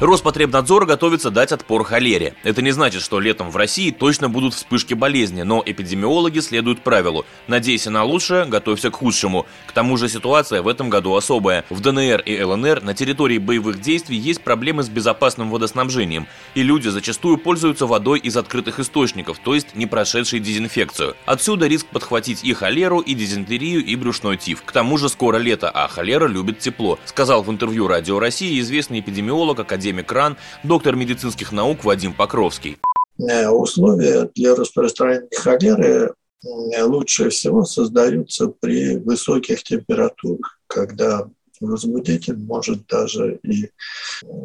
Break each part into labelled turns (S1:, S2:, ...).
S1: Роспотребнадзор готовится дать отпор холере. Это не значит, что летом в России точно будут вспышки болезни, но эпидемиологи следуют правилу «надейся на лучшее, готовься к худшему». К тому же ситуация в этом году особая. В ДНР и ЛНР на территории боевых действий есть проблемы с безопасным водоснабжением, и люди зачастую пользуются водой из открытых источников, то есть не прошедшей дезинфекцию. Отсюда риск подхватить и холеру, и дизентерию, и брюшной тиф. К тому же скоро лето, а холера любит тепло, сказал в интервью Радио России известный эпидемиолог, академик академик РАН, доктор медицинских наук Вадим Покровский.
S2: Э, условия для распространения холеры э, лучше всего создаются при высоких температурах, когда возбудитель может даже и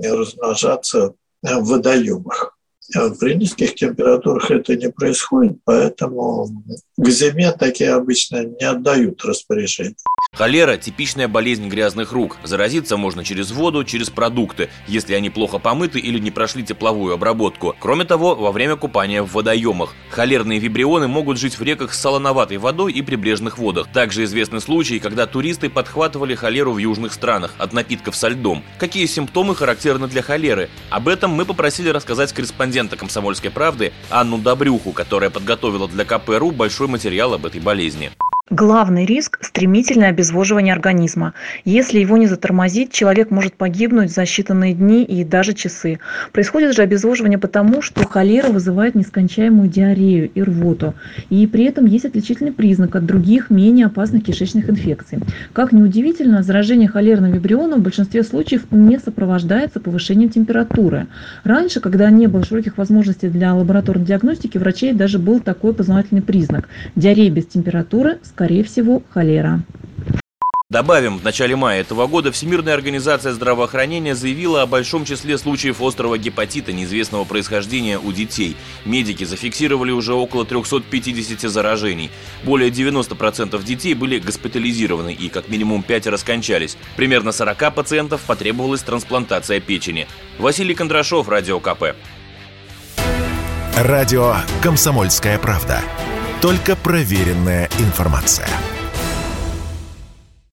S2: размножаться в водоемах. А при низких температурах это не происходит, поэтому к зиме такие обычно не отдают распоряжение.
S1: Холера – типичная болезнь грязных рук. Заразиться можно через воду, через продукты, если они плохо помыты или не прошли тепловую обработку. Кроме того, во время купания в водоемах. Холерные вибрионы могут жить в реках с солоноватой водой и прибрежных водах. Также известны случаи, когда туристы подхватывали холеру в южных странах от напитков со льдом. Какие симптомы характерны для холеры? Об этом мы попросили рассказать корреспондента «Комсомольской правды» Анну Добрюху, которая подготовила для КПРУ большой материал об этой болезни.
S3: Главный риск – стремительное обезвоживание организма. Если его не затормозить, человек может погибнуть за считанные дни и даже часы. Происходит же обезвоживание потому, что холера вызывает нескончаемую диарею и рвоту. И при этом есть отличительный признак от других менее опасных кишечных инфекций. Как ни удивительно, заражение холерным вибрионом в большинстве случаев не сопровождается повышением температуры. Раньше, когда не было широких возможностей для лабораторной диагностики, врачей даже был такой познавательный признак – диарея без температуры – скорее всего, холера.
S1: Добавим, в начале мая этого года Всемирная организация здравоохранения заявила о большом числе случаев острого гепатита неизвестного происхождения у детей. Медики зафиксировали уже около 350 заражений. Более 90% детей были госпитализированы и как минимум 5 раскончались. Примерно 40 пациентов потребовалась трансплантация печени. Василий Кондрашов, Радио КП.
S4: Радио «Комсомольская правда». Только проверенная информация.